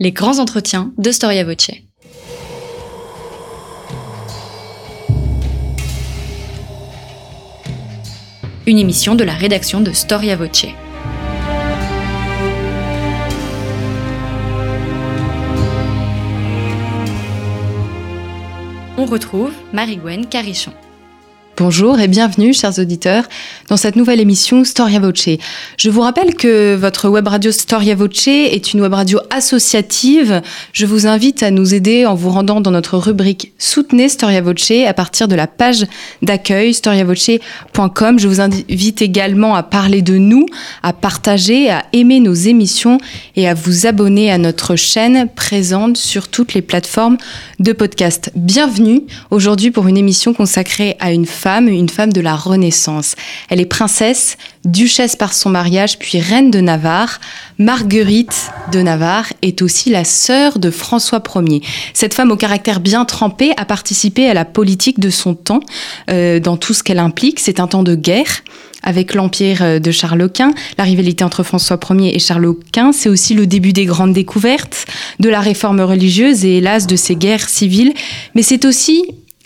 Les grands entretiens de Storia Voce. Une émission de la rédaction de Storia Voce. On retrouve Marie-Gwen Carichon. Bonjour et bienvenue, chers auditeurs, dans cette nouvelle émission Storia Voce. Je vous rappelle que votre web radio Storia Voce est une web radio associative. Je vous invite à nous aider en vous rendant dans notre rubrique Soutenez Storia Voce à partir de la page d'accueil storiavoce.com. Je vous invite également à parler de nous, à partager, à aimer nos émissions et à vous abonner à notre chaîne présente sur toutes les plateformes de podcast. Bienvenue aujourd'hui pour une émission consacrée à une femme, une femme de la Renaissance. Elle est princesse, duchesse par son mariage, puis reine de Navarre. Marguerite de Navarre est aussi la sœur de François Ier. Cette femme au caractère bien trempé a participé à la politique de son temps, euh, dans tout ce qu'elle implique. C'est un temps de guerre avec l'empire euh, de Charles Quint. La rivalité entre François Ier et Charles Quint, c'est aussi le début des grandes découvertes, de la réforme religieuse et hélas de ces guerres civiles. Mais c'est aussi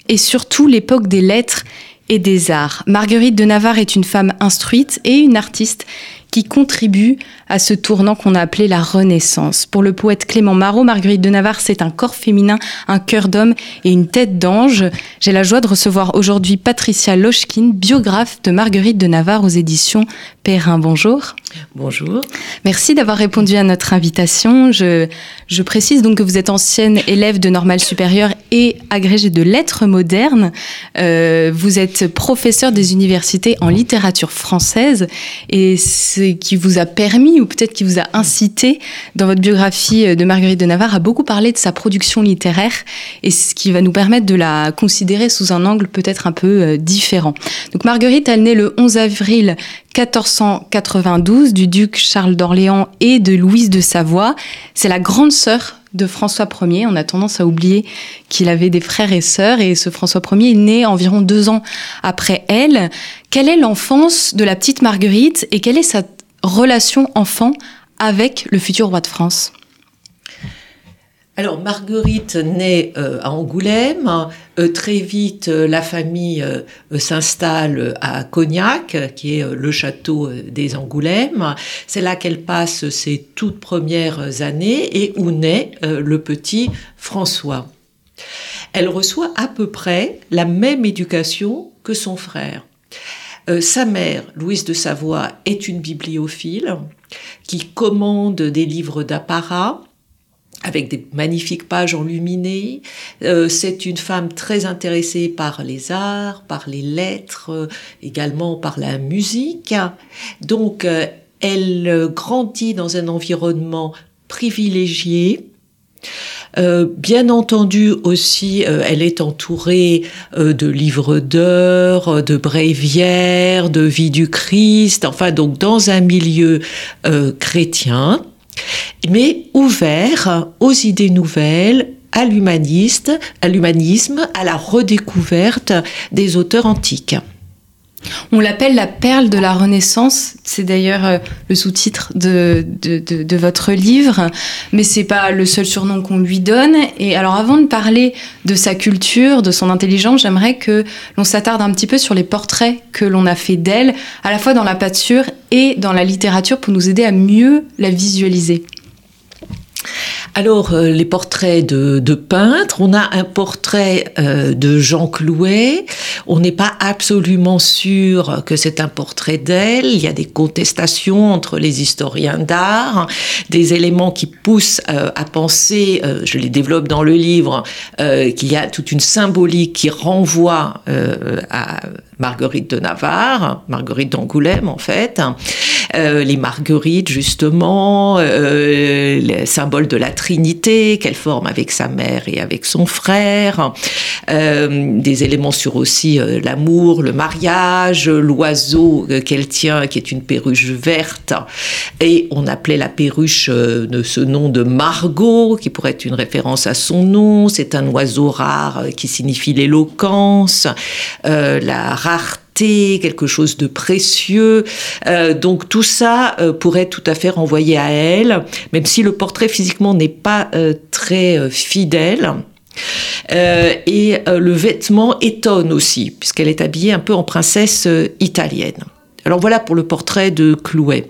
et surtout l'époque des lettres et des arts. Marguerite de Navarre est une femme instruite et une artiste qui contribue à ce tournant qu'on a appelé la Renaissance. Pour le poète Clément Marot, Marguerite de Navarre, c'est un corps féminin, un cœur d'homme et une tête d'ange. J'ai la joie de recevoir aujourd'hui Patricia Lochkin, biographe de Marguerite de Navarre aux éditions Perrin. Bonjour. Bonjour. Merci d'avoir répondu à notre invitation. Je, je précise donc que vous êtes ancienne élève de normale supérieure et agrégée de lettres modernes. Euh, vous êtes professeur des universités en littérature française et ce qui vous a permis ou peut-être qui vous a incité dans votre biographie de Marguerite de Navarre à beaucoup parler de sa production littéraire et ce qui va nous permettre de la considérer sous un angle peut-être un peu euh, différent. Donc Marguerite, elle naît le 11 avril 1492 du duc Charles d'Orléans et de Louise de Savoie. C'est la grande sœur de François Ier. On a tendance à oublier qu'il avait des frères et sœurs et ce François Ier est né environ deux ans après elle. Quelle est l'enfance de la petite Marguerite et quelle est sa relation enfant avec le futur roi de France? Alors Marguerite naît euh, à Angoulême. Euh, très vite, euh, la famille s'installe à Cognac, qui est le château des Angoulêmes. C'est là qu'elle passe ses toutes premières années et où naît le petit François. Elle reçoit à peu près la même éducation que son frère. sa mère, Louise de Savoie, est une bibliophile qui commande des livres d'apparat avec des magnifiques pages enluminées. Euh, c'est une femme très intéressée par les arts, par les lettres, euh, également par la musique. Donc, euh, elle grandit dans un environnement privilégié. bien entendu aussi, elle est entourée de livres d'heures, de bréviaires, de vie du Christ, enfin donc dans un milieu chrétien mais ouvert aux idées nouvelles, à l'humaniste, à l'humanisme, à la redécouverte des auteurs antiques. On l'appelle la perle de la Renaissance. C'est d'ailleurs euh, le sous-titre de, de, votre livre, mais c'est pas le seul surnom qu'on lui donne. Et alors, avant de parler de sa culture, de son intelligence, j'aimerais que l'on s'attarde un petit peu sur les portraits que l'on a fait d'elle, à la fois dans la peinture et dans la littérature, pour nous aider à mieux la visualiser. Alors, euh, les portraits de, peintres, on a un portrait euh, de Jean Clouet. On n'est pas absolument sûr que c'est un portrait d'elle. Il y a des contestations entre les historiens d'art, des éléments qui poussent euh, à penser, je les développe dans le livre, qu'il y a toute une symbolique qui renvoie à Marguerite de Navarre, Marguerite d'Angoulême en fait, les marguerites justement, les symboles de la Trinité qu'elle forme avec sa mère et avec son frère, euh, des éléments sur aussi euh, l'amour, le mariage, l'oiseau euh, qu'elle tient qui est une perruche verte. Et on appelait la perruche de ce nom de Margot qui pourrait être une référence à son nom. C'est un oiseau rare qui signifie l'éloquence, la rareté quelque chose de précieux. Euh, donc tout ça euh, pourrait tout à fait renvoyer à elle, même si le portrait physiquement n'est pas euh, très fidèle. et le vêtement étonne aussi, puisqu'elle est habillée un peu en princesse italienne. Alors voilà pour le portrait de Clouet.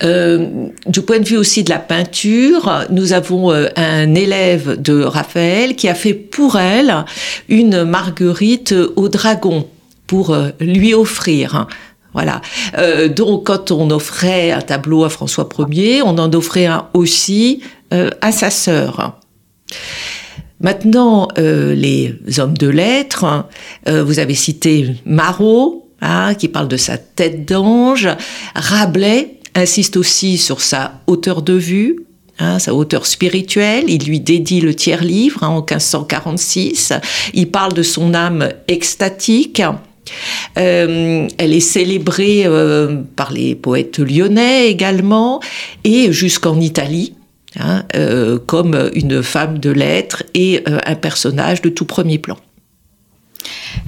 Du point de vue aussi de la peinture, nous avons un élève de Raphaël qui a fait pour elle une marguerite au dragon pour euh, lui offrir. Voilà. donc, quand on offrait un tableau à François Ier, on en offrait un aussi à sa sœur. Maintenant, les hommes de lettres, vous avez cité Marot, hein, qui parle de sa tête d'ange, Rabelais, insiste aussi sur sa hauteur de vue, hein, sa hauteur spirituelle. Il lui dédie le tiers-livre hein, en 1546. Il parle de son âme extatique. Euh, elle est célébrée euh, par les poètes lyonnais également et jusqu'en Italie. Hein, euh, comme une femme de lettres et un personnage de tout premier plan.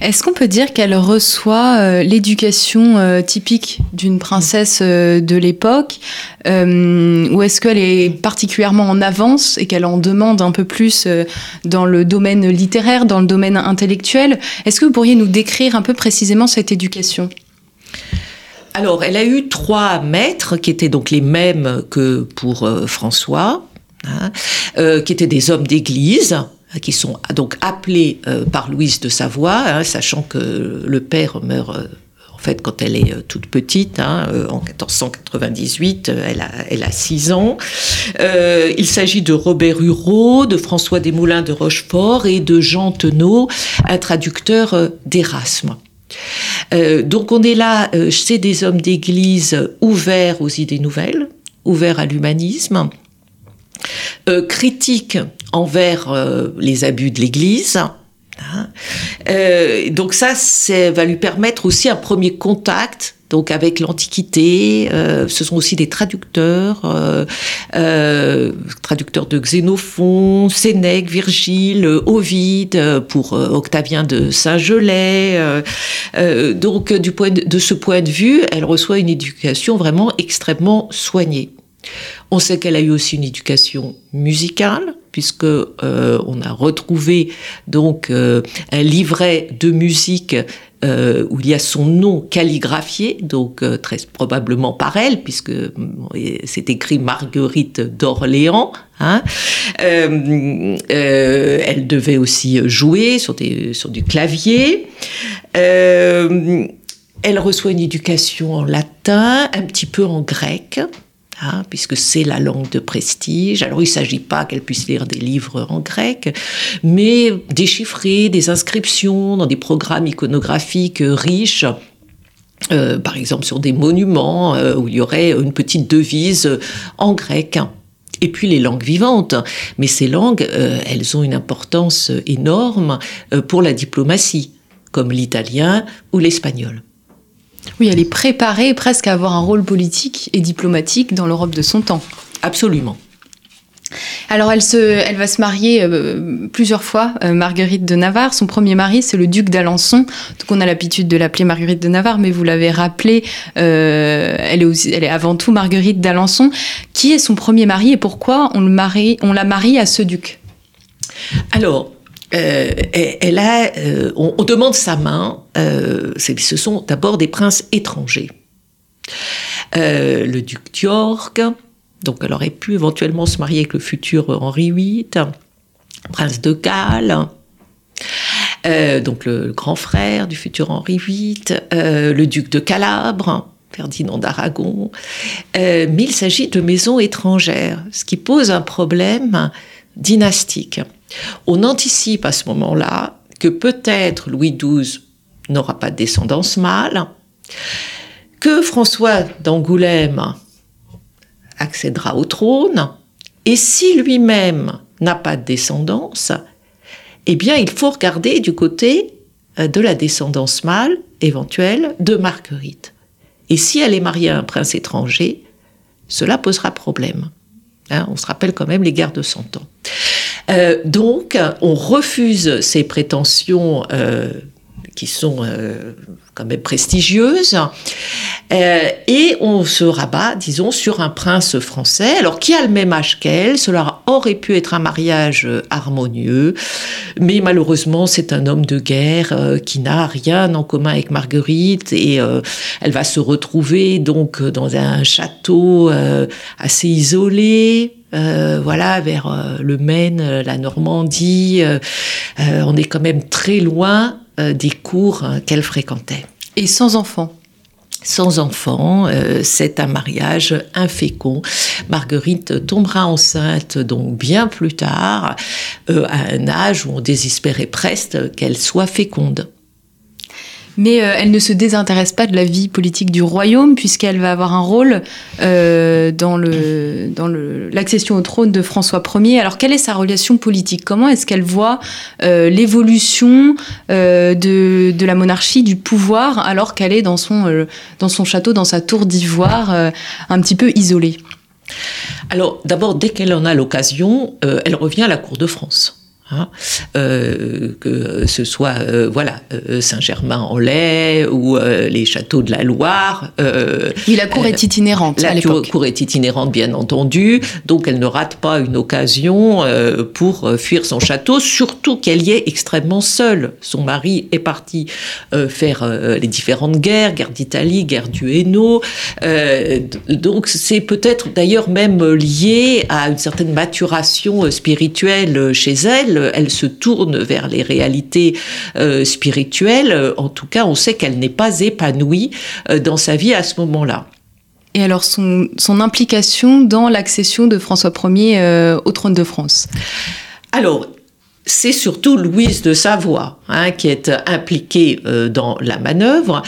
Est-ce qu'on peut dire qu'elle reçoit euh, l'éducation euh, typique d'une princesse euh, de l'époque Ou est-ce qu'elle est particulièrement en avance et qu'elle en demande un peu plus dans le domaine littéraire, dans le domaine intellectuel? Est-ce que vous pourriez nous décrire un peu précisément cette éducation? Alors, elle a eu trois maîtres qui étaient donc les mêmes que pour François, hein, qui étaient des hommes d'église, qui sont donc appelés euh, par Louise de Savoie, hein, sachant que le père meurt euh, en fait quand elle est euh, toute petite, hein, en 1498, elle a, elle a 6 ans. il s'agit de Robert Hureau, de François Desmoulins de Rochefort et de Jean Tenot, un traducteur d'Erasme. donc on est là chez des hommes d'église ouverts aux idées nouvelles, ouverts à l'humanisme, euh, critique envers euh, les abus de l'Église. Hein. Euh, donc ça, va lui permettre aussi un premier contact donc avec l'Antiquité. ce sont aussi des traducteurs, traducteurs de Xénophon, Sénèque, Virgile, Ovide pour Octavien de Saint-Gelais. donc du point de ce point de vue, elle reçoit une éducation vraiment extrêmement soignée. On sait qu'elle a eu aussi une éducation musicale, puisque euh, on a retrouvé donc euh, un livret de musique euh, où il y a son nom calligraphié, donc très probablement par elle, puisque c'est écrit Marguerite d'Orléans. Hein. elle devait aussi jouer sur, sur du clavier. elle reçoit une éducation en latin, un petit peu en grec. Puisque c'est la langue de prestige. Alors il ne s'agit pas qu'elle puisse lire des livres en grec, mais déchiffrer des inscriptions dans des programmes iconographiques riches. Euh, par exemple sur des monuments euh, où il y aurait une petite devise en grec et puis les langues vivantes. Mais ces langues, euh, elles ont une importance énorme pour la diplomatie, comme l'italien ou l'espagnol. Oui, elle est préparée presque à avoir un rôle politique et diplomatique dans l'Europe de son temps. Absolument. Alors elle, se, elle va se marier euh, plusieurs fois, euh, Marguerite de Navarre. Son premier mari, c'est le duc d'Alençon. Donc on a l'habitude de l'appeler Marguerite de Navarre, mais vous l'avez rappelé, euh, elle, est aussi, elle est avant tout Marguerite d'Alençon. Qui est son premier mari et pourquoi on, le marie, on la marie à ce duc? Alors, euh, elle a, euh, on, demande sa main. Euh, ce sont d'abord des princes étrangers. le duc d'York, donc elle aurait pu éventuellement se marier avec le futur Henri VIII, prince de Galles. donc le, grand frère du futur Henri VIII, le duc de Calabre, Ferdinand d'Aragon, mais il s'agit de maisons étrangères, ce qui pose un problème dynastique. On anticipe à ce moment-là que peut-être Louis XII n'aura pas de descendance mâle, que François d'Angoulême accédera au trône, et si lui-même n'a pas de descendance, eh bien il faut regarder du côté euh, de la descendance mâle éventuelle de Marguerite. Et si elle est mariée à un prince étranger, cela posera problème. Hein, on se rappelle quand même les guerres de Cent Ans. Euh, donc, on refuse ces prétentions euh, qui sont euh, quand même prestigieuses. Euh, et on se rabat, disons, sur un prince français, alors qui a le même âge qu'elle. Cela aurait pu être un mariage harmonieux, mais malheureusement, c'est un homme de guerre qui n'a rien en commun avec Marguerite et elle va se retrouver donc dans un château assez isolé, euh, voilà, vers euh, le Maine, euh, la Normandie. on est quand même très loin des cours qu'elle fréquentait. Et sans enfants? Sans enfants, c'est un mariage infécond. Marguerite tombera enceinte donc bien plus tard, à un âge où on désespérait presque qu'elle soit féconde mais euh, elle ne se désintéresse pas de la vie politique du royaume puisqu'elle va avoir un rôle euh, dans l'accession au trône de François Ier. Alors quelle est sa relation politique? Comment est-ce qu'elle voit euh, l'évolution de, de la monarchie, du pouvoir, alors qu'elle est dans son dans son château, dans sa tour d'ivoire, un petit peu isolée? Alors d'abord, dès qu'elle en a l'occasion, elle revient à la cour de France. Hein, euh, que ce soit euh, voilà euh, Saint-Germain-en-Laye ou les châteaux de la Loire. oui, la cour est itinérante. La cour est itinérante, bien entendu, donc elle ne rate pas une occasion pour fuir son château, surtout qu'elle y est extrêmement seule. Son mari est parti faire les différentes guerres, guerre d'Italie, guerre du Hainaut. donc c'est peut-être d'ailleurs même lié à une certaine maturation spirituelle chez elle elle se tourne vers les réalités euh, spirituelles. En tout cas, on sait qu'elle n'est pas épanouie euh, dans sa vie à ce moment-là. Et alors son, implication dans l'accession de François Ier euh, au trône de France? Alors, c'est surtout Louise de Savoie hein, qui est impliquée dans la manœuvre.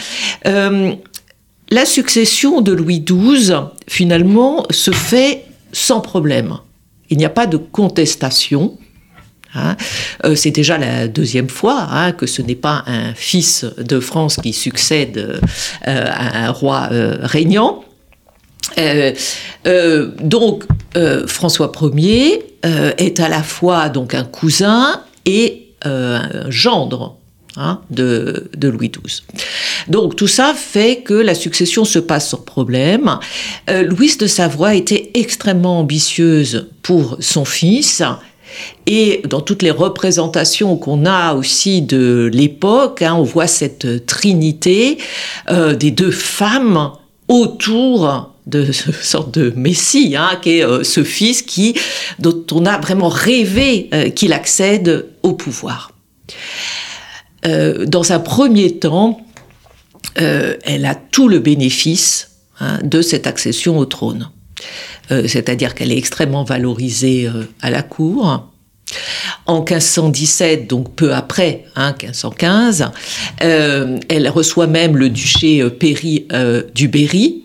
la succession de Louis XII, finalement, se fait sans problème. Il n'y a pas de contestation. Hein. Euh, c'est déjà la deuxième fois hein, que ce n'est pas un fils de France qui succède euh, à un roi euh, régnant. donc François Ier est à la fois donc un cousin et un gendre hein, de, de, Louis XII. Donc tout ça fait que la succession se passe sans problème. Louise de Savoie était extrêmement ambitieuse pour son fils et dans toutes les représentations qu'on a aussi de l'époque, hein, on voit cette trinité euh, des deux femmes autour de ce sorte de Messie, hein, qui est euh, ce fils qui, dont on a vraiment rêvé euh, qu'il accède au pouvoir. dans un premier temps, elle a tout le bénéfice hein, de cette accession au trône. Euh, c'est-à-dire qu'elle est extrêmement valorisée euh, à la cour. En 1517, donc peu après, 1515, hein, euh, elle reçoit même le duché Péry du Berry,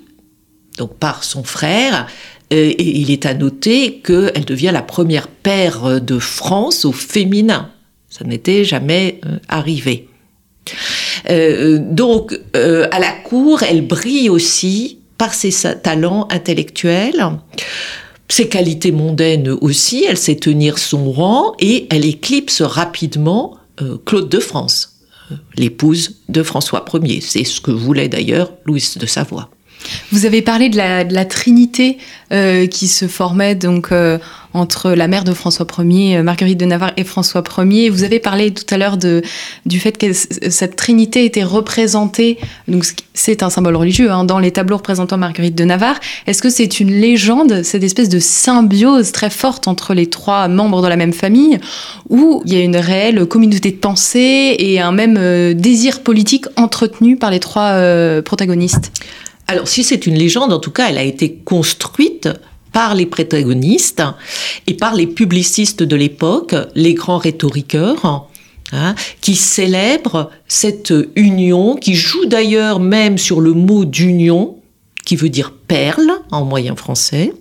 donc par son frère, et il est à noter qu'elle devient la première paire de France au féminin. Ça n'était jamais arrivé. donc, à la cour, elle brille aussi par ses talents intellectuels, ses qualités mondaines aussi, elle sait tenir son rang et elle éclipse rapidement euh, Claude de France, euh, l'épouse de François Ier. C'est ce que voulait d'ailleurs Louise de Savoie. Vous avez parlé de la, Trinité euh, qui se formait donc entre la mère de François Ier, Marguerite de Navarre et François Ier. Vous avez parlé tout à l'heure du fait que cette Trinité était représentée, donc c'est un symbole religieux, hein, dans les tableaux représentant Marguerite de Navarre. Est-ce que c'est une légende, cette espèce de symbiose très forte entre les trois membres de la même famille, où il y a une réelle communauté de pensée et un même euh, désir politique entretenu par les trois euh, protagonistes? Alors, si c'est une légende, en tout cas, elle a été construite par les protagonistes et par les publicistes de l'époque, les grands rhétoriqueurs, hein, qui célèbrent cette union, qui jouent d'ailleurs même sur le mot d'union, qui veut dire perle en moyen français.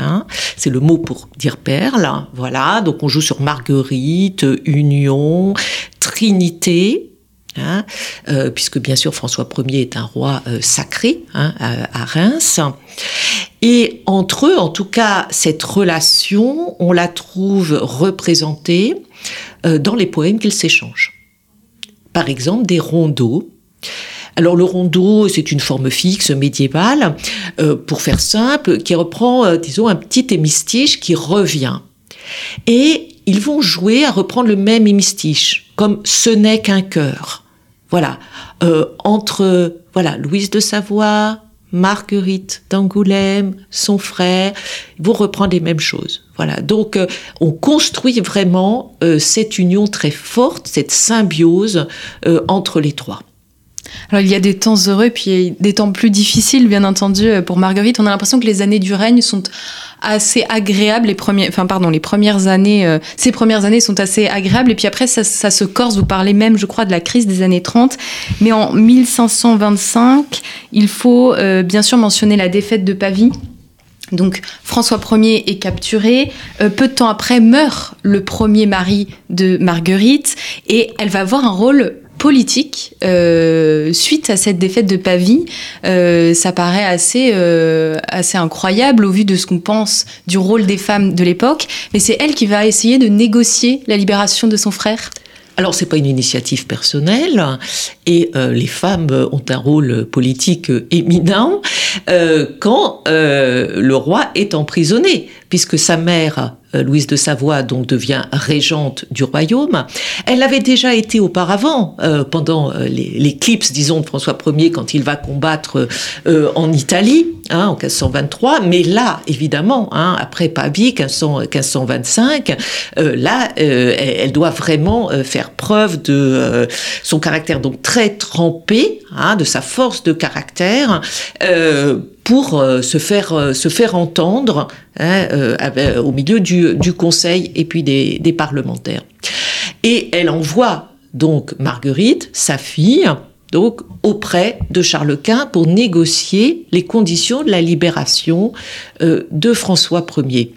Hein. c'est le mot pour dire perle, voilà. Donc on joue sur Marguerite, Union, Trinité, Hein, euh, puisque bien sûr François Ier est un roi euh, sacré hein, à, Reims. Et entre eux, en tout cas, cette relation, on la trouve représentée euh, dans les poèmes qu'ils s'échangent. par exemple, des rondeaux. Alors le rondeau, c'est une forme fixe médiévale, pour faire simple, qui reprend, disons, un petit hémistiche qui revient. Et ils vont jouer à reprendre le même hémistiche, comme ce n'est qu'un cœur. Voilà, euh, entre voilà Louise de Savoie, Marguerite d'Angoulême, son frère, vont reprendre les mêmes choses. Voilà, donc euh, on construit vraiment euh, cette union très forte, cette symbiose euh, entre les trois. Alors il y a des temps heureux puis des temps plus difficiles, bien entendu, pour Marguerite. On a l'impression que les années du règne sont assez agréables. Les enfin pardon, les premières années, euh, ces premières années sont assez agréables. Et puis après, ça, se corse. Vous parlez même, je crois, de la crise des années 30. Mais en 1525, il faut euh, bien sûr mentionner la défaite de Pavie. Donc François Ier est capturé. Euh, peu de temps après meurt le premier mari de Marguerite et elle va avoir un rôle politique euh, suite à cette défaite de Pavie. Euh, ça paraît assez, euh, assez incroyable au vu de ce qu'on pense du rôle des femmes de l'époque, mais c'est elle qui va essayer de négocier la libération de son frère? Alors c'est pas une initiative personnelle et euh, les femmes ont un rôle politique éminent euh, quand euh, le roi est emprisonné, puisque sa mère Louise de Savoie donc devient régente du royaume. Elle avait déjà été auparavant, pendant l'éclipse, disons, de François Ier, quand il va combattre en Italie, hein, en 1523. Mais là, évidemment, hein, après Pavie, 1500, 1525, euh, là, elle, doit vraiment faire preuve de son caractère donc très trempé, hein, de sa force de caractère pour euh, se, faire, euh, se faire entendre hein, euh, au milieu du, Conseil et puis des, des, parlementaires. Et elle envoie donc Marguerite, sa fille, donc auprès de Charles Quint pour négocier les conditions de la libération de François Ier.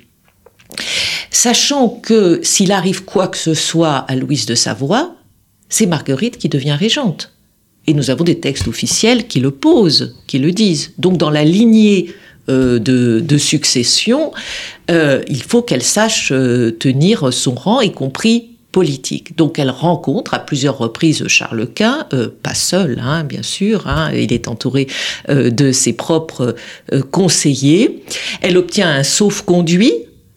Sachant que s'il arrive quoi que ce soit à Louise de Savoie, c'est Marguerite qui devient régente. Et nous avons des textes officiels qui le posent, qui le disent. Donc dans la lignée euh, de, succession, euh, il faut qu'elle sache euh, tenir son rang, y compris politique. Donc elle rencontre à plusieurs reprises Charles Quint, pas seul, hein, bien sûr, hein, il est entouré de ses propres conseillers. Elle obtient un sauf-conduit.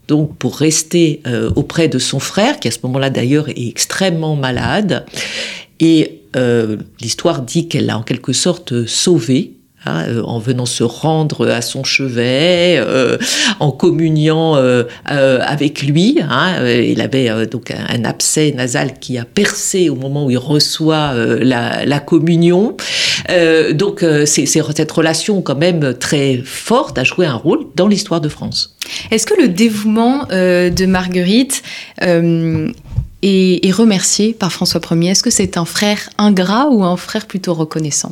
Donc pour rester auprès de son frère, qui à ce moment-là d'ailleurs est extrêmement malade, et euh, l'histoire dit qu'elle l'a en quelque sorte sauvé. Hein, euh, en venant se rendre à son chevet, euh, en communiant euh, avec lui. Hein, il avait donc un, abcès nasal qui a percé au moment où il reçoit la, communion. donc c'est cette relation quand même très forte a joué un rôle dans l'histoire de France. Est-ce que le dévouement de Marguerite et, et remercié par François Ier? Est-ce que c'est un frère ingrat ou un frère plutôt reconnaissant?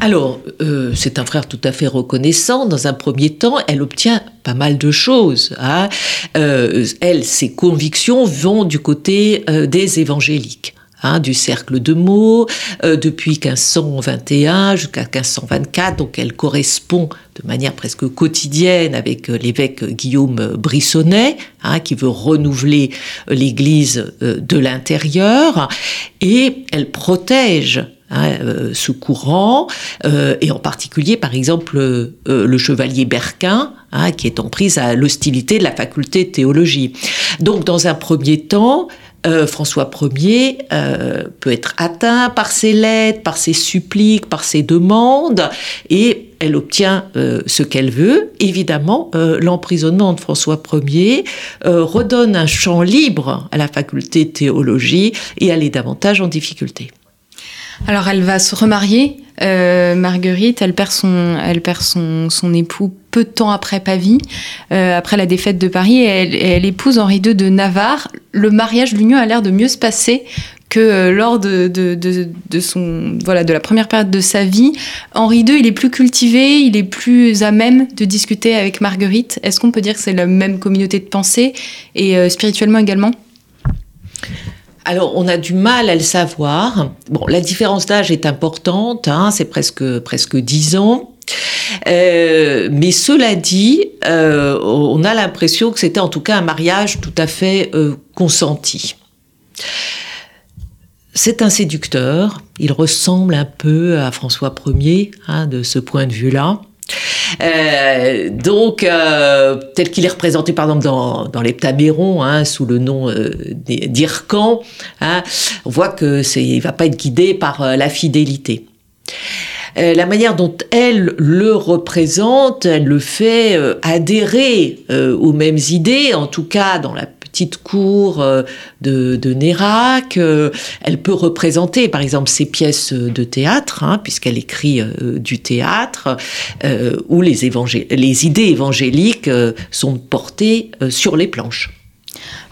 Alors, euh, c'est un frère tout à fait reconnaissant. Dans un premier temps, elle obtient pas mal de choses. Hein. Euh, elle, ses convictions vont du côté euh, des évangéliques. Hein, du cercle de mots, euh, depuis 1521 jusqu'à 1524, donc elle correspond de manière presque quotidienne avec l'évêque Guillaume Brissonnet, hein, qui veut renouveler l'Église de l'intérieur, et elle protège Hein, euh, ce courant, euh, et en particulier, par exemple, euh, le chevalier Berquin, hein, qui est en prise à l'hostilité de la faculté de théologie. Donc, dans un premier temps, euh, François Ier euh, peut être atteint par ses lettres, par ses suppliques, par ses demandes, et elle obtient euh, ce qu'elle veut. Évidemment, euh, l'emprisonnement de François Ier redonne un champ libre à la faculté de théologie et elle est davantage en difficulté. Alors elle va se remarier, euh, Marguerite, elle perd son, elle perd son, son époux peu de temps après Pavie, euh, après la défaite de Paris, elle, épouse Henri II de Navarre. Le mariage, l'union a l'air de mieux se passer que euh, lors de, de, de, de, son voilà de la première période de sa vie. Henri II, il est plus cultivé, il est plus à même de discuter avec Marguerite. Est-ce qu'on peut dire que c'est la même communauté de pensée et spirituellement également? Alors, on a du mal à le savoir. Bon, la différence d'âge est importante, hein, c'est presque presque dix ans. Euh, mais cela dit, euh, on a l'impression que c'était en tout cas un mariage tout à fait euh, consenti. c'est un séducteur. Il ressemble un peu à François Ier hein, de ce point de vue-là. Euh, donc, euh, tel qu'il est représenté par exemple dans, dans l'Heptaméron, hein, sous le nom euh, d'Ircan, hein, on voit que c'est, il va pas être guidé par la fidélité. la manière dont elle le représente, elle le fait adhérer aux mêmes idées, en tout cas dans la petite cour euh, de, Nérac. Euh, elle peut représenter, par exemple, ses pièces de théâtre, hein, puisqu'elle écrit euh, du théâtre, où les, les idées évangéliques sont portées sur les planches.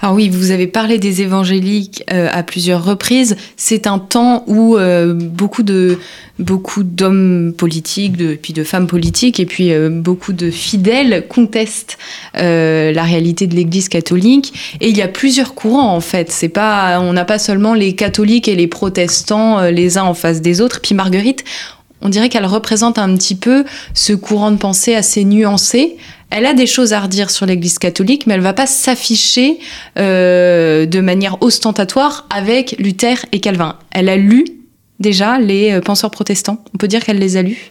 Alors oui, vous avez parlé des évangéliques euh, à plusieurs reprises. C'est un temps où euh, beaucoup de beaucoup d'hommes politiques, de, puis de femmes politiques, et puis euh, beaucoup de fidèles contestent la réalité de l'Église catholique. Et il y a plusieurs courants en fait. C'est pas, on n'a pas seulement les catholiques et les protestants les uns en face des autres. Puis Marguerite, on dirait qu'elle représente un petit peu ce courant de pensée assez nuancé elle a des choses à redire sur l'Église catholique, mais elle va pas s'afficher euh, de manière ostentatoire avec Luther et Calvin. Elle a lu déjà les euh, penseurs protestants. On peut dire qu'elle les a lus?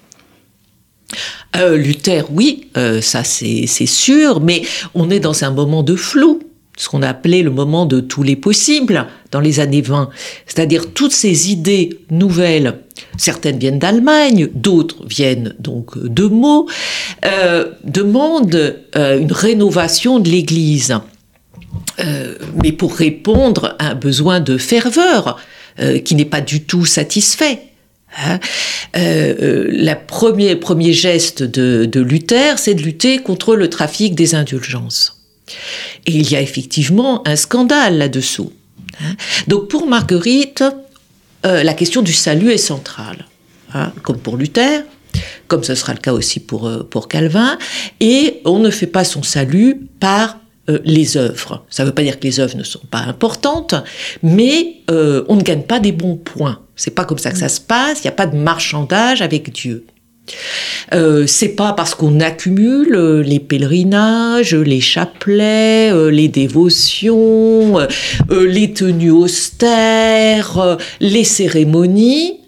Euh, Luther, oui, ça c'est sûr, mais on est dans un moment de flou ce qu'on a appelé le moment de tous les possibles dans les années 20. C'est-à-dire toutes ces idées nouvelles, certaines viennent d'Allemagne, d'autres viennent donc de mots, euh, demandent euh, une rénovation de l'Église. Euh, mais pour répondre à un besoin de ferveur qui n'est pas du tout satisfait. Hein. le premier, premier geste de, de Luther, c'est de lutter contre le trafic des indulgences. Et il y a effectivement un scandale là-dessous. Hein. Donc pour Marguerite, euh, la question du salut est centrale, hein, comme pour Luther, comme ce sera le cas aussi pour, euh, pour Calvin, et on ne fait pas son salut par euh, les œuvres. Ça ne veut pas dire que les œuvres ne sont pas importantes, mais on ne gagne pas des bons points. C'est pas comme ça que ça se passe, il n'y a pas de marchandage avec Dieu. Euh, c'est pas parce qu'on accumule euh, les pèlerinages, les chapelets, euh, les dévotions, les tenues austères, les cérémonies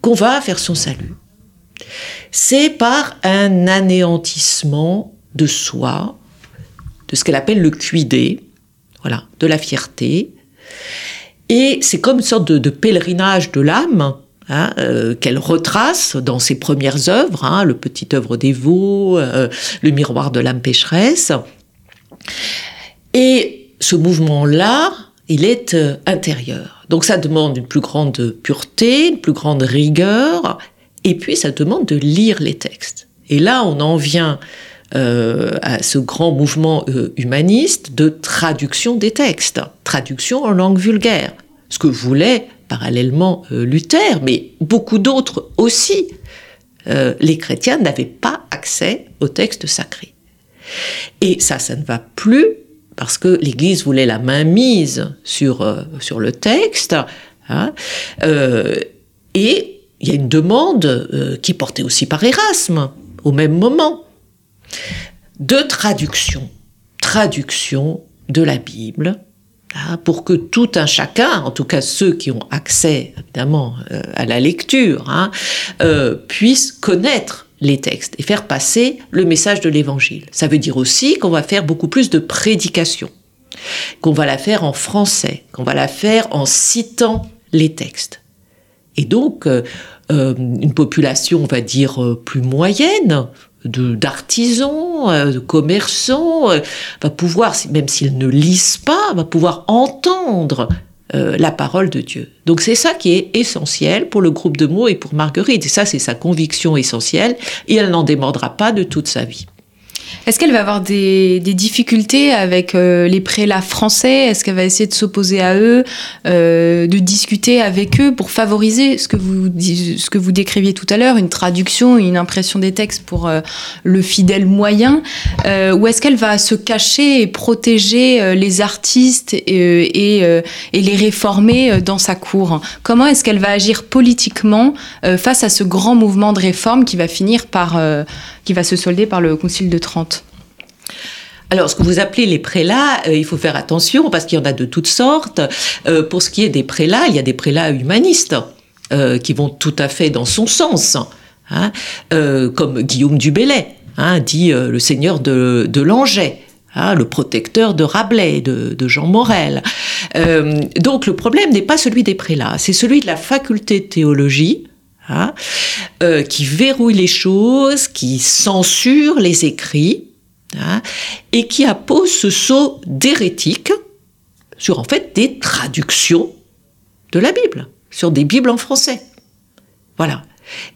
qu'on va faire son salut. C'est par un anéantissement de soi, de ce qu'elle appelle le cuidé, voilà, de la fierté. Et c'est comme une sorte de pèlerinage de l'âme Hein, euh, qu'elle retrace dans ses premières œuvres, hein, le petit œuvre des veaux, euh, le miroir de l'âme pécheresse. Et ce mouvement-là, il est euh, intérieur. Donc ça demande une plus grande pureté, une plus grande rigueur, et puis ça demande de lire les textes. Et là, on en vient à ce grand mouvement humaniste de traduction des textes, traduction en langue vulgaire, ce que voulait parallèlement euh, Luther, mais beaucoup d'autres aussi, euh, les chrétiens n'avaient pas accès au texte sacré. Et ça, ça ne va plus parce que l'Église voulait la main mise sur, euh, sur le texte. Hein, et il y a une demande qui est portée aussi par Erasme au même moment de traduction, traduction de la Bible pour que tout un chacun, en tout cas ceux qui ont accès évidemment euh, à la lecture, hein, euh, puissent connaître les textes et faire passer le message de l'Évangile. Ça veut dire aussi qu'on va faire beaucoup plus de prédication, qu'on va la faire en français, qu'on va la faire en citant les textes. Et donc, euh, une population, on va dire, plus moyenne, d'artisans, euh, de, commerçants, euh, va pouvoir, même s'ils ne lisent pas, va pouvoir entendre euh, la parole de Dieu. Donc c'est ça qui est essentiel pour le groupe de mots et pour Marguerite. Et ça, c'est sa conviction essentielle. Et elle n'en démordra pas de toute sa vie. Est-ce qu'elle va avoir des, difficultés avec euh, les prélats français? Est-ce qu'elle va essayer de s'opposer à eux, euh, de discuter avec eux pour favoriser ce que vous, ce que vous décriviez tout à l'heure, une traduction, une impression des textes pour euh, le fidèle moyen? Ou est-ce qu'elle va se cacher et protéger les artistes et, et, les réformer dans sa cour? Comment est-ce qu'elle va agir politiquement face à ce grand mouvement de réforme qui va finir par qui va se solder par le Concile de Trente Alors, ce que vous appelez les prélats, il faut faire attention parce qu'il y en a de toutes sortes. pour ce qui est des prélats, il y a des prélats humanistes qui vont tout à fait dans son sens, hein, comme Guillaume du hein, dit le seigneur de, de Langeais. Hein, le protecteur de Rabelais, de, Jean Morel. Euh, donc le problème n'est pas celui des prélats, c'est celui de la faculté de théologie, hein, euh, qui verrouille les choses, qui censure les écrits, hein, et qui appose ce saut d'hérétique sur en fait des traductions de la Bible, sur des Bibles en français. Voilà.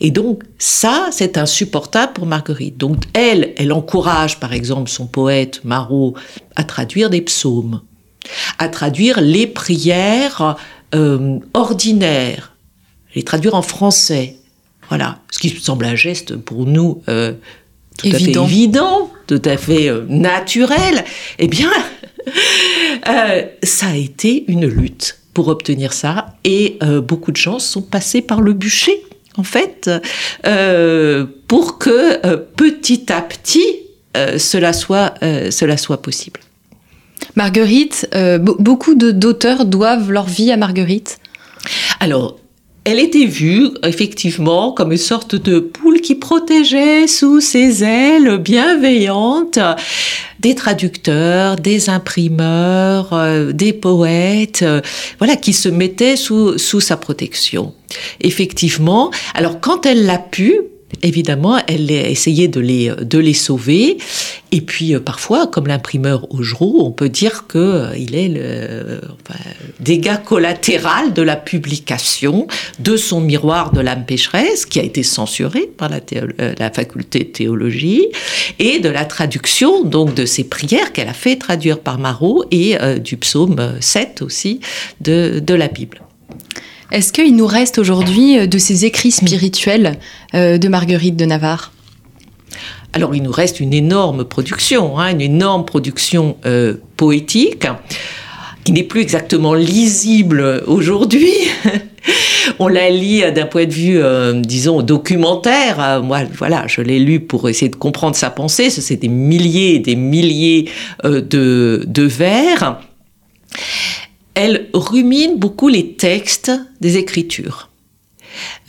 Et donc ça, c'est insupportable pour Marguerite. Donc elle, elle encourage par exemple son poète Marot à traduire des psaumes, à traduire les prières euh, ordinaires, les traduire en français. Voilà, ce qui semble un geste pour nous euh, tout à fait évident, tout à fait euh, naturel. Eh bien, ça a été une lutte pour obtenir ça, et beaucoup de gens sont passés par le bûcher en fait, euh, pour que euh, petit à petit, euh, cela, soit, cela soit possible. Marguerite, beaucoup d'auteurs doivent leur vie à Marguerite? Alors, elle était vue effectivement comme une sorte de poule qui protégeait sous ses ailes bienveillantes des traducteurs, des imprimeurs, euh, des poètes, euh, voilà, qui se mettaient sous, sous sa protection. Effectivement, alors quand elle l'a pu, évidemment, elle a essayé de les, de les sauver. Et puis, euh, parfois, comme l'imprimeur Augereau, on peut dire qu'il euh, est le dégât collatéral de la publication de son miroir de l'âme pécheresse, qui a été censuré par la, euh, la, faculté de théologie, et de la traduction donc de ses prières qu'elle a fait traduire par Marot et du psaume 7 aussi de, de la Bible. Est-ce qu'il nous reste aujourd'hui euh, de ces écrits spirituels euh, de Marguerite de Navarre? Alors il nous reste une énorme production, hein, une énorme production euh, poétique qui n'est plus exactement lisible aujourd'hui. On la lit d'un point de vue, disons, documentaire. moi, voilà, je l'ai lu pour essayer de comprendre sa pensée. C'est des milliers et des milliers de, de vers elle rumine beaucoup les textes des Écritures.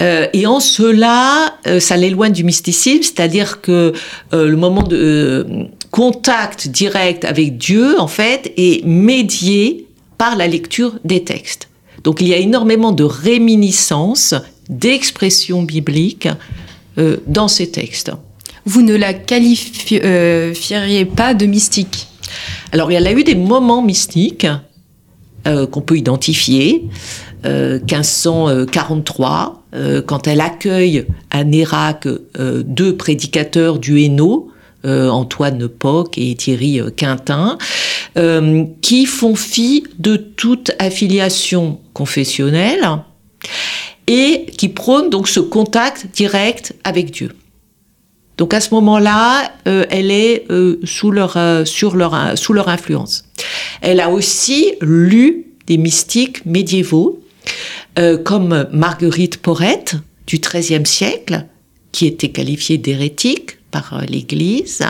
Euh, et en cela, euh, ça l'éloigne du mysticisme, c'est-à-dire que euh, le moment de contact direct avec Dieu, en fait, est médié par la lecture des textes. Donc il y a énormément de réminiscences, d'expressions bibliques dans ces textes. Vous ne la qualifieriez pas de mystique? Alors il y a eu des moments mystiques, euh, qu'on peut identifier. 1543, euh, euh, quand elle accueille à Nérac deux prédicateurs du Hainaut, Antoine Poc et Thierry Quintin, qui font fi de toute affiliation confessionnelle et qui prônent donc ce contact direct avec Dieu. Donc à ce moment-là, elle est sous leur, sur leur, sous leur influence. Elle a aussi lu des mystiques médiévaux, euh, comme Marguerite Porrette du XIIIe siècle, qui était qualifiée d'hérétique par euh, l'Église.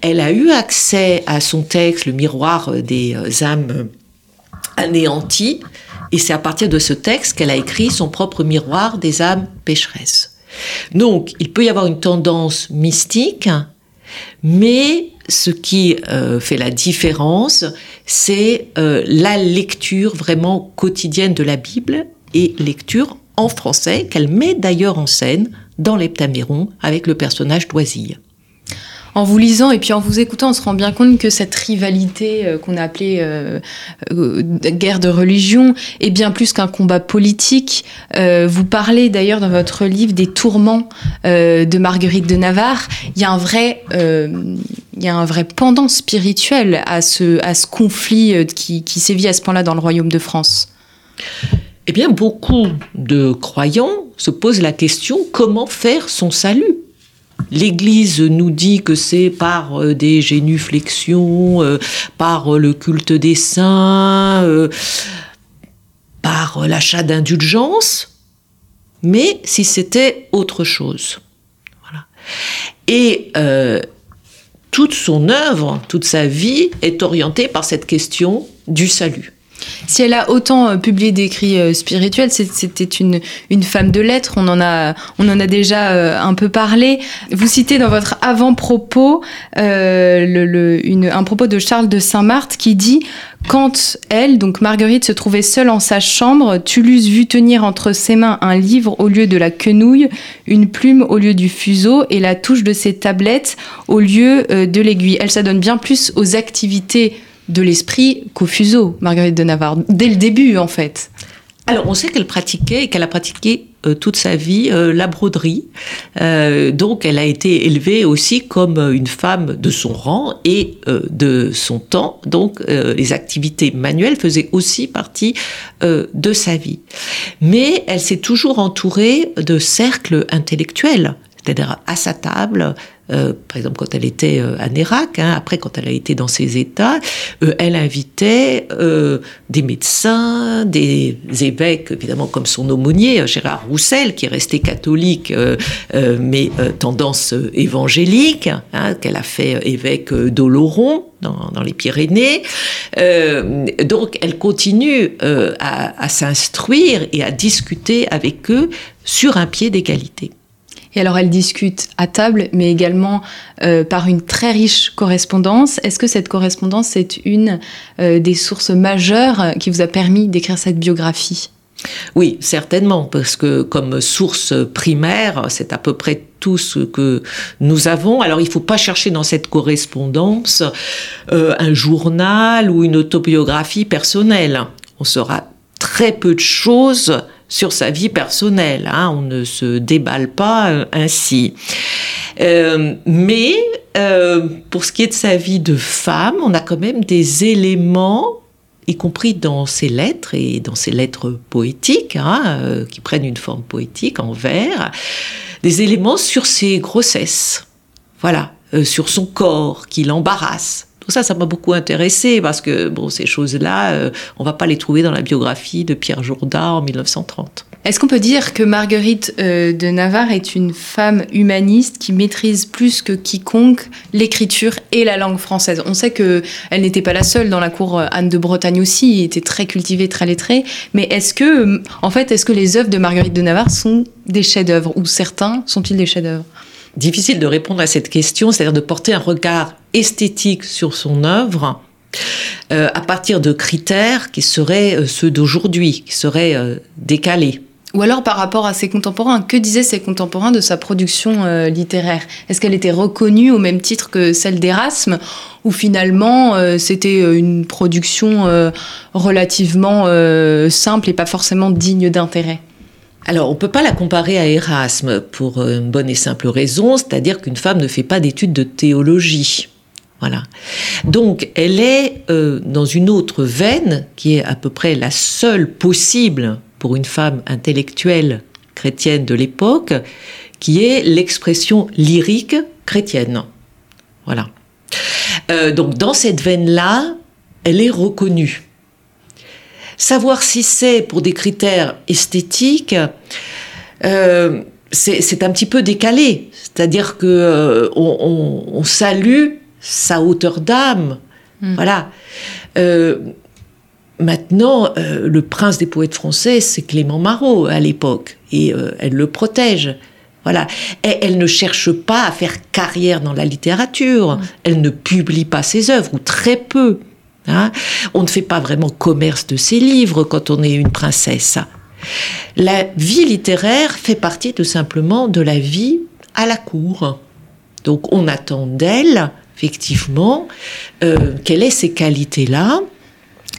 Elle a eu accès à son texte, le miroir des euh, âmes anéanties, et c'est à partir de ce texte qu'elle a écrit son propre miroir des âmes pécheresses. Donc, il peut y avoir une tendance mystique, mais ce qui euh, fait la différence, c'est euh, la lecture vraiment quotidienne de la Bible et lecture en français qu'elle met d'ailleurs en scène dans l'Heptaméron avec le personnage d'Oisille en vous lisant et puis en vous écoutant, on se rend bien compte que cette rivalité euh, qu'on a appelée euh, euh, guerre de religion est bien plus qu'un combat politique. vous parlez d'ailleurs dans votre livre des tourments de Marguerite de Navarre. Il y a un vrai, pendant spirituel à ce, à ce conflit qui, qui sévit à ce point-là dans le royaume de France. Eh bien, beaucoup de croyants se posent la question comment faire son salut? L'Église nous dit que c'est par euh, des génuflexions, euh, par euh, le culte des saints, par l'achat d'indulgence, mais si c'était autre chose. Et toute son œuvre, toute sa vie est orientée par cette question du salut. Si elle a autant euh, publié d'écrits euh, spirituels, c'était une, femme de lettres, on en a, déjà euh, un peu parlé. Vous citez dans votre avant-propos un propos de Charles de Saint-Marthe qui dit quand elle, donc Marguerite, se trouvait seule en sa chambre, tu l'eusses vu tenir entre ses mains un livre au lieu de la quenouille, une plume au lieu du fuseau et la touche de ses tablettes au lieu de l'aiguille. Elle s'adonne bien plus aux activités de l'esprit qu'au fuseau, Marguerite de Navarre, dès le début en fait. Alors, on sait qu'elle pratiquait et qu'elle a pratiqué euh, toute sa vie euh, la broderie. Euh, donc, elle a été élevée aussi comme une femme de son rang et de son temps. Donc, les activités manuelles faisaient aussi partie de sa vie. Mais elle s'est toujours entourée de cercles intellectuels c'est-à-dire à sa table, euh, par exemple quand elle était euh, à Nérac, hein, après quand elle a été dans ses États, euh, elle invitait des médecins, des évêques, évidemment comme son aumônier, Gérard Roussel, qui est resté catholique, mais tendance évangélique, hein, qu'elle a fait évêque d'Oloron, dans, dans, les Pyrénées. donc elle continue à, à s'instruire et à discuter avec eux sur un pied d'égalité. Et alors, elle discute à table, mais également euh, par une très riche correspondance. Est-ce que cette correspondance est une euh, des sources majeures qui vous a permis d'écrire cette biographie? Oui, certainement, parce que comme source primaire, c'est à peu près tout ce que nous avons. Alors il ne faut pas chercher dans cette correspondance euh, un journal ou une autobiographie personnelle. On saura très peu de choses sur sa vie personnelle. Hein. On ne se déballe pas euh, ainsi. Euh, mais euh, pour ce qui est de sa vie de femme, on a quand même des éléments y compris dans ses lettres et dans ses lettres poétiques, hein, qui prennent une forme poétique en vers, des éléments sur ses grossesses, voilà, sur son corps qui l'embarrasse, tout ça, ça m'a beaucoup intéressé parce que bon, ces choses-là, euh, on va pas les trouver dans la biographie de Pierre Jourda en 1930. Est-ce qu'on peut dire que Marguerite euh, de Navarre est une femme humaniste qui maîtrise plus que quiconque l'écriture et la langue française? On sait que elle n'était pas la seule dans la cour. Euh, Anne de Bretagne aussi était très cultivée, très lettrée. Mais est-ce que, en fait, est-ce que les œuvres de Marguerite de Navarre sont des chefs-d'œuvre ou certains sont-ils des chefs-d'œuvre? Difficile de répondre à cette question, c'est-à-dire de porter un regard esthétique sur son œuvre euh, à partir de critères qui seraient euh, ceux d'aujourd'hui, qui seraient euh, décalés. Ou alors par rapport à ses contemporains, que disaient ses contemporains de sa production littéraire? Est-ce qu'elle était reconnue au même titre que celle d'Erasme ou finalement c'était une production relativement simple et pas forcément digne d'intérêt? Alors, on ne peut pas la comparer à Erasme pour une bonne et simple raison, c'est-à-dire qu'une femme ne fait pas d'études de théologie. Voilà. Donc, elle est euh, dans une autre veine, qui est à peu près la seule possible pour une femme intellectuelle chrétienne de l'époque, qui est l'expression lyrique chrétienne. Voilà. Euh, donc, dans cette veine-là, elle est reconnue. Savoir si c'est pour des critères esthétiques, euh, c'est un petit peu décalé. C'est-à-dire que euh, on, salue sa hauteur d'âme. Hmm. Voilà. Euh, maintenant, le prince des poètes français, c'est Clément Marot à l'époque, et elle le protège. Voilà. Et elle ne cherche pas à faire carrière dans la littérature. Hmm. Elle ne publie pas ses œuvres, ou très peu. Hein? on ne fait pas vraiment commerce de ses livres quand on est une princesse. La vie littéraire fait partie tout simplement de la vie à la cour. Donc on attend d'elle, effectivement, euh, qu'elle ait ces qualités-là,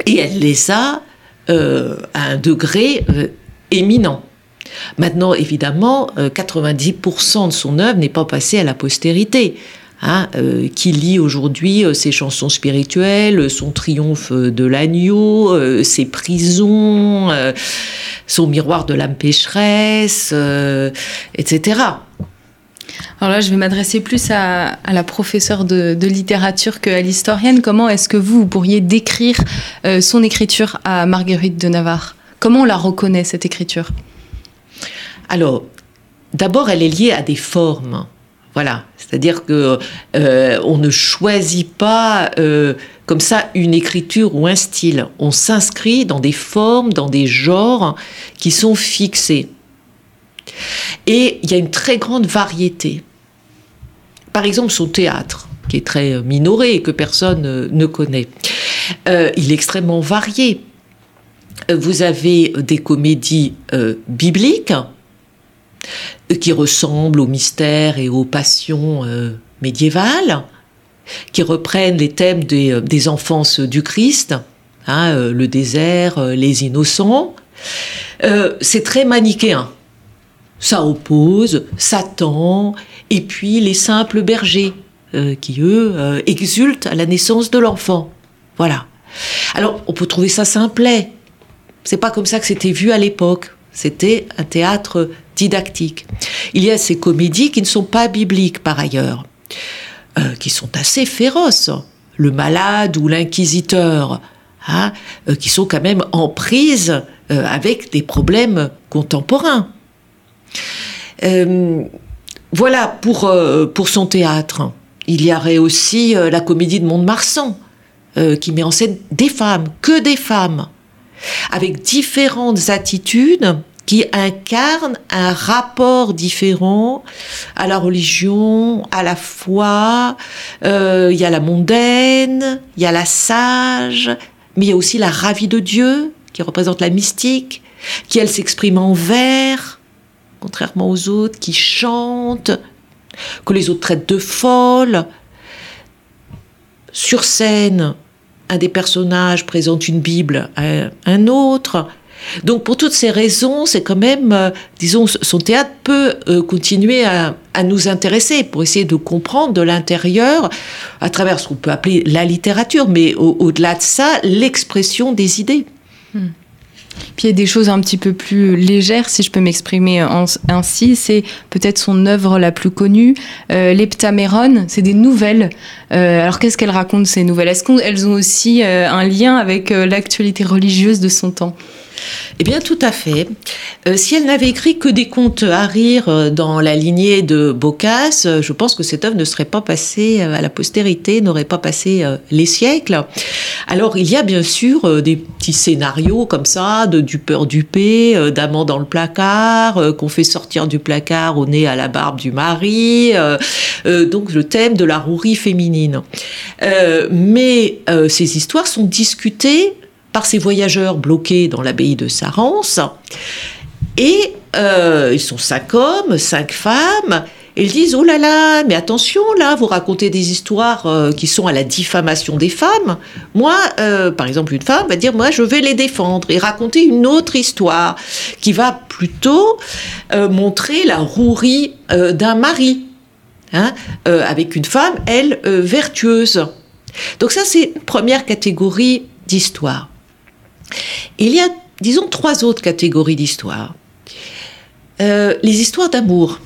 et elle les a euh, à un degré euh, éminent. Maintenant, évidemment, 90% de son œuvre n'est pas passée à la postérité. Hein, euh, qui lit aujourd'hui euh, ses chansons spirituelles, son triomphe de l'agneau, euh, ses prisons, son miroir de l'âme pécheresse, etc. Alors là, je vais m'adresser plus à, la professeure de, littérature qu'à l'historienne. Comment est-ce que vous, pourriez décrire son écriture à Marguerite de Navarre? Comment on la reconnaît, cette écriture? Alors, d'abord, elle est liée à des formes. Voilà, c'est-à-dire que euh, on ne choisit pas euh, comme ça une écriture ou un style. On s'inscrit dans des formes, dans des genres qui sont fixés. Et il y a une très grande variété. Par exemple, son théâtre, qui est très minoré et que personne ne connaît, il est extrêmement varié. Vous avez des comédies bibliques qui ressemblent aux mystères et aux passions euh, médiévales, qui reprennent les thèmes des, euh, des enfances du Christ, hein, euh, le désert, les innocents. c'est très manichéen. Ça oppose Satan et puis les simples bergers qui, eux, exultent à la naissance de l'enfant. Voilà. Alors, on peut trouver ça simplet. C'est pas comme ça que c'était vu à l'époque. C'était un théâtre didactique. Il y a ces comédies qui ne sont pas bibliques par ailleurs, euh, qui sont assez féroces. Le malade ou l'inquisiteur, hein, euh, qui sont quand même en prise euh, avec des problèmes contemporains. voilà pour, pour son théâtre. Il y aurait aussi la comédie de Mont-de-Marsan, qui met en scène des femmes, que des femmes, avec différentes attitudes qui incarne un rapport différent à la religion, à la foi. Euh, il y a la mondaine, il y a la sage, mais il y a aussi la ravie de Dieu, qui représente la mystique, qui elle s'exprime en vers, contrairement aux autres, qui chantent, que les autres traitent de folle. Sur scène, un des personnages présente une Bible à un autre. Donc pour toutes ces raisons, c'est quand même, euh, disons, son théâtre peut euh, continuer à, nous intéresser pour essayer de comprendre de l'intérieur, à travers ce qu'on peut appeler la littérature, mais au-delà de ça, l'expression des idées. Hmm. Puis il y a des choses un petit peu plus légères, si je peux m'exprimer ainsi. C'est peut-être son œuvre la plus connue, euh. C'est des nouvelles. alors qu'est-ce qu'elle raconte ces nouvelles? Est-ce qu'elles ont aussi un lien avec l'actualité religieuse de son temps? Eh bien, tout à fait. Euh, si elle n'avait écrit que des contes à rire euh, dans la lignée de Boccace, euh, je pense que cette œuvre ne serait pas passée à la postérité, n'aurait pas passé les siècles. Alors, il y a bien sûr des petits scénarios comme ça, de du peur du paix, d'amant dans le placard, qu'on fait sortir du placard au nez à la barbe du mari. donc, le thème de la rouerie féminine. mais ces histoires sont discutées par ces voyageurs bloqués dans l'abbaye de Sarance. Et euh, ils sont cinq hommes, cinq femmes. Ils disent Oh là là, mais attention, là, vous racontez des histoires euh, qui sont à la diffamation des femmes. Moi, euh, par exemple, une femme va dire Moi, je vais les défendre et raconter une autre histoire qui va plutôt montrer la rouerie d'un mari, hein, avec une femme, elle, vertueuse. Donc, ça, c'est une première catégorie d'histoire. Il y a, disons, trois autres catégories d'histoires. Euh, les histoires d'amour,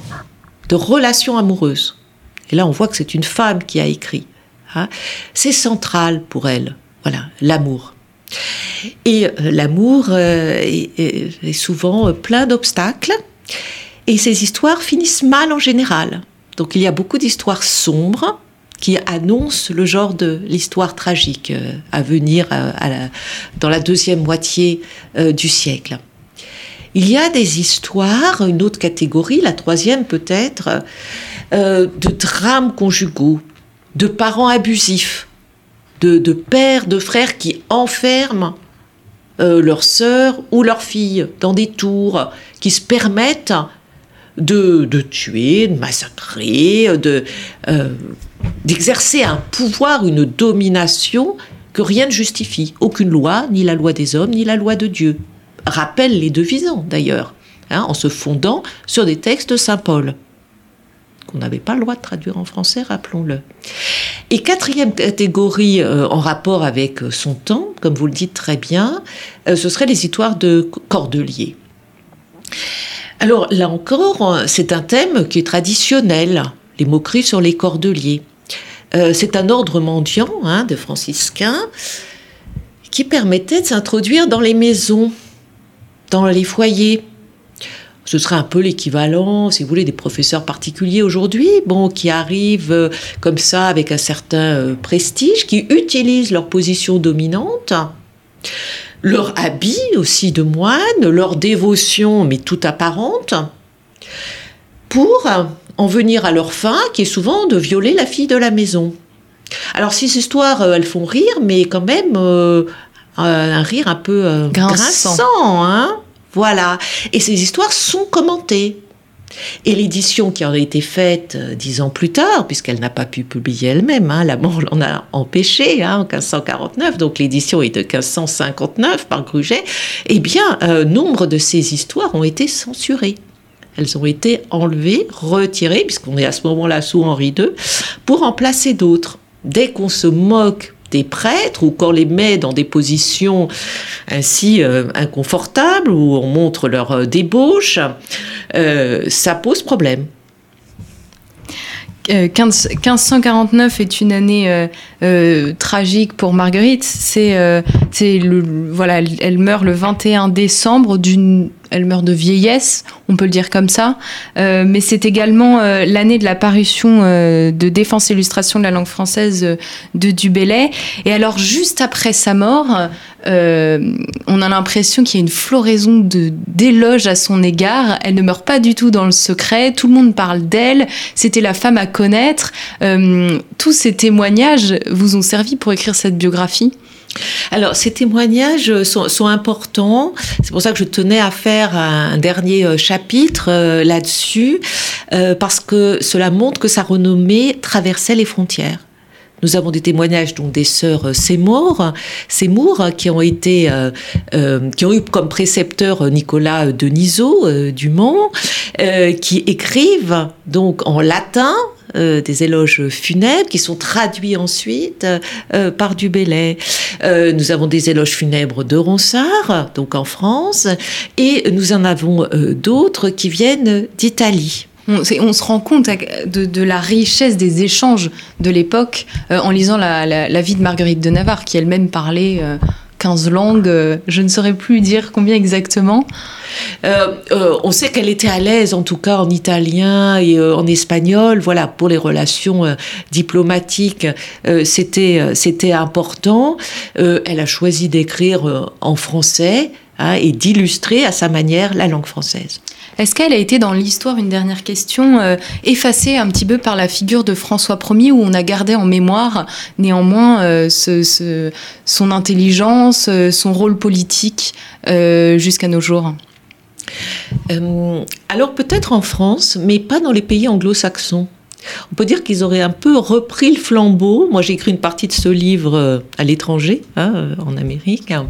de relations amoureuses. Et là, on voit que c'est une femme qui a écrit. Hein. C'est central pour elle, voilà, l'amour. Et euh, l'amour euh, est, souvent plein d'obstacles. Et ces histoires finissent mal en général. Donc il y a beaucoup d'histoires sombres qui annonce le genre de l'histoire tragique euh, à venir euh, dans la deuxième moitié euh, du siècle. Il y a des histoires, une autre catégorie, la troisième peut-être, de drames conjugaux, de parents abusifs, de, pères, de frères qui enferment leurs sœurs ou leurs filles dans des tours, qui se permettent de, tuer, de massacrer, de, d'exercer un pouvoir, une domination que rien ne justifie. Aucune loi, ni la loi des hommes, ni la loi de Dieu. Rappelle les devisants d'ailleurs, hein, en se fondant sur des textes de Saint Paul, qu'on n'avait pas le droit de traduire en français, rappelons-le. Et quatrième catégorie euh, en rapport avec son temps, comme vous le dites très bien, euh, ce serait les histoires de Cordelier. Alors là encore, c'est un thème qui est traditionnel les moqueries sur les cordeliers. Euh, c'est un ordre mendiant hein, de franciscains qui permettait de s'introduire dans les maisons, dans les foyers. ce serait un peu l'équivalent, si vous voulez, des professeurs particuliers aujourd'hui, bon, qui arrivent euh, comme ça avec un certain euh, prestige, qui utilisent leur position dominante, leur habit aussi de moine, leur dévotion, mais toute apparente, pour en venir à leur fin, qui est souvent de violer la fille de la maison. Alors ces histoires, euh, elles font rire, mais quand même un rire un peu grinçant, hein voilà. Et ces histoires sont commentées. Et l'édition qui en a été faite euh, dix ans plus tard, puisqu'elle n'a pas pu publier elle-même, hein, la mort l'en a empêché hein, en 1549, donc l'édition est de 1559 par Gruget, eh bien, euh, nombre de ces histoires ont été censurées. Elles ont été enlevées, retirées, puisqu'on est à ce moment-là sous Henri II, pour en placer d'autres. Dès qu'on se moque des prêtres ou qu'on les met dans des positions ainsi euh, inconfortables où on montre leur euh, débauche, euh, ça pose problème. 1549 est une année tragique pour Marguerite. C'est, voilà, elle meurt le 21 décembre d'une elle meurt de vieillesse, on peut le dire comme ça. Euh, mais c'est également euh, l'année de la parution euh, de Défense et illustration de la langue française de Dubélé. Et alors, juste après sa mort, on a l'impression qu'il y a une floraison d'éloges à son égard. Elle ne meurt pas du tout dans le secret. Tout le monde parle d'elle. C'était la femme à connaître. tous ces témoignages vous ont servi pour écrire cette biographie? Alors, ces témoignages sont, importants. C'est pour ça que je tenais à faire un dernier euh, chapitre euh, là-dessus, euh, parce que cela montre que sa renommée traversait les frontières. Nous avons des témoignages donc des sœurs Seymour, Seymour qui ont été, qui ont eu comme précepteur Nicolas Denisot du Mont, qui écrivent donc en latin euh, des éloges funèbres qui sont traduits ensuite euh, par du Euh, nous avons des éloges funèbres de Ronsard, donc en France, et nous en avons d'autres qui viennent d'Italie. On, se rend compte de, la richesse des échanges de l'époque en lisant la, vie de Marguerite de Navarre, qui elle-même parlait 15 langues, euh, je ne saurais plus dire combien exactement. Euh, euh, on sait qu'elle était à l'aise, en tout cas en italien et en espagnol. Voilà, pour les relations diplomatiques, c'était c'était important. elle a choisi d'écrire en français hein, et d'illustrer à sa manière la langue française. Est-ce qu'elle a été dans l'histoire, une dernière question, euh, effacée un petit peu par la figure de François Ier, où on a gardé en mémoire néanmoins euh, son intelligence, euh, son rôle politique jusqu'à nos jours? Alors peut-être en France, mais pas dans les pays anglo-saxons. On peut dire qu'ils auraient un peu repris le flambeau. Moi, j'ai écrit une partie de ce livre euh, à l'étranger, hein, euh, en Amérique, hein,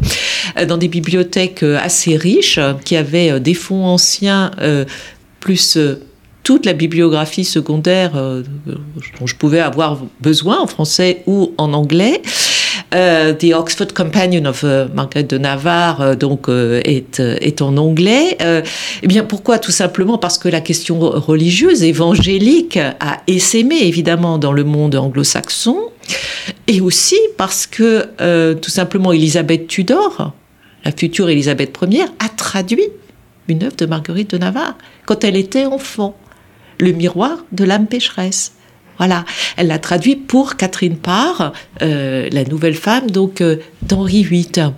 euh, dans des bibliothèques assez riches, qui avaient des fonds anciens, plus toute la bibliographie secondaire dont je pouvais avoir besoin en français ou en anglais. Euh, The Oxford Companion of uh, Margaret de Navarre euh, donc euh, est, est en anglais. eh bien, pourquoi? Tout simplement parce que la question religieuse, évangélique, a essaimé évidemment dans le monde anglo-saxon, et aussi parce que tout simplement Elisabeth Tudor, la future Elisabeth Ier, a traduit une œuvre de Marguerite de Navarre quand elle était enfant, Le miroir de l'âme pécheresse. Voilà, elle l'a traduit pour Catherine Parr, euh, la nouvelle femme donc euh, d'Henri VIII.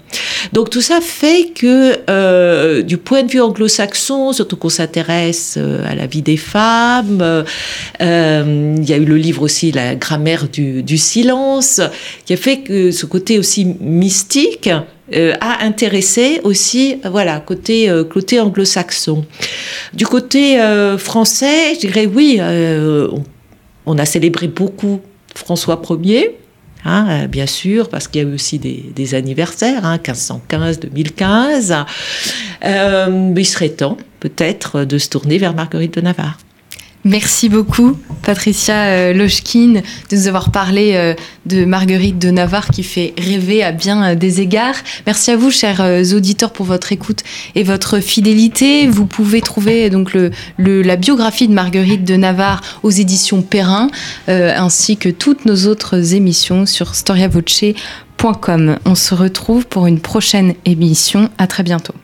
Donc tout ça fait que euh, du point de vue anglo-saxon, surtout qu'on s'intéresse à la vie des femmes, il y a eu le livre aussi La grammaire du, du silence, qui a fait que ce côté aussi mystique a intéressé aussi, voilà, côté, côté anglo-saxon. Du côté français, je dirais oui, on a célébré beaucoup François Ier, hein, euh, bien sûr, parce qu'il y a eu aussi des, anniversaires, 1515, 2015. Euh, il serait temps, peut-être, de se tourner vers Marguerite de Navarre. Merci beaucoup, Patricia euh, Lochkin, de nous avoir parlé euh, de Marguerite de Navarre qui fait rêver à bien euh, des égards. Merci à vous, chers auditeurs, pour votre écoute et votre fidélité. Vous pouvez trouver donc la biographie de Marguerite de Navarre aux éditions Perrin, ainsi que toutes nos autres émissions sur storiavoce.com. On se retrouve pour une prochaine émission. À très bientôt.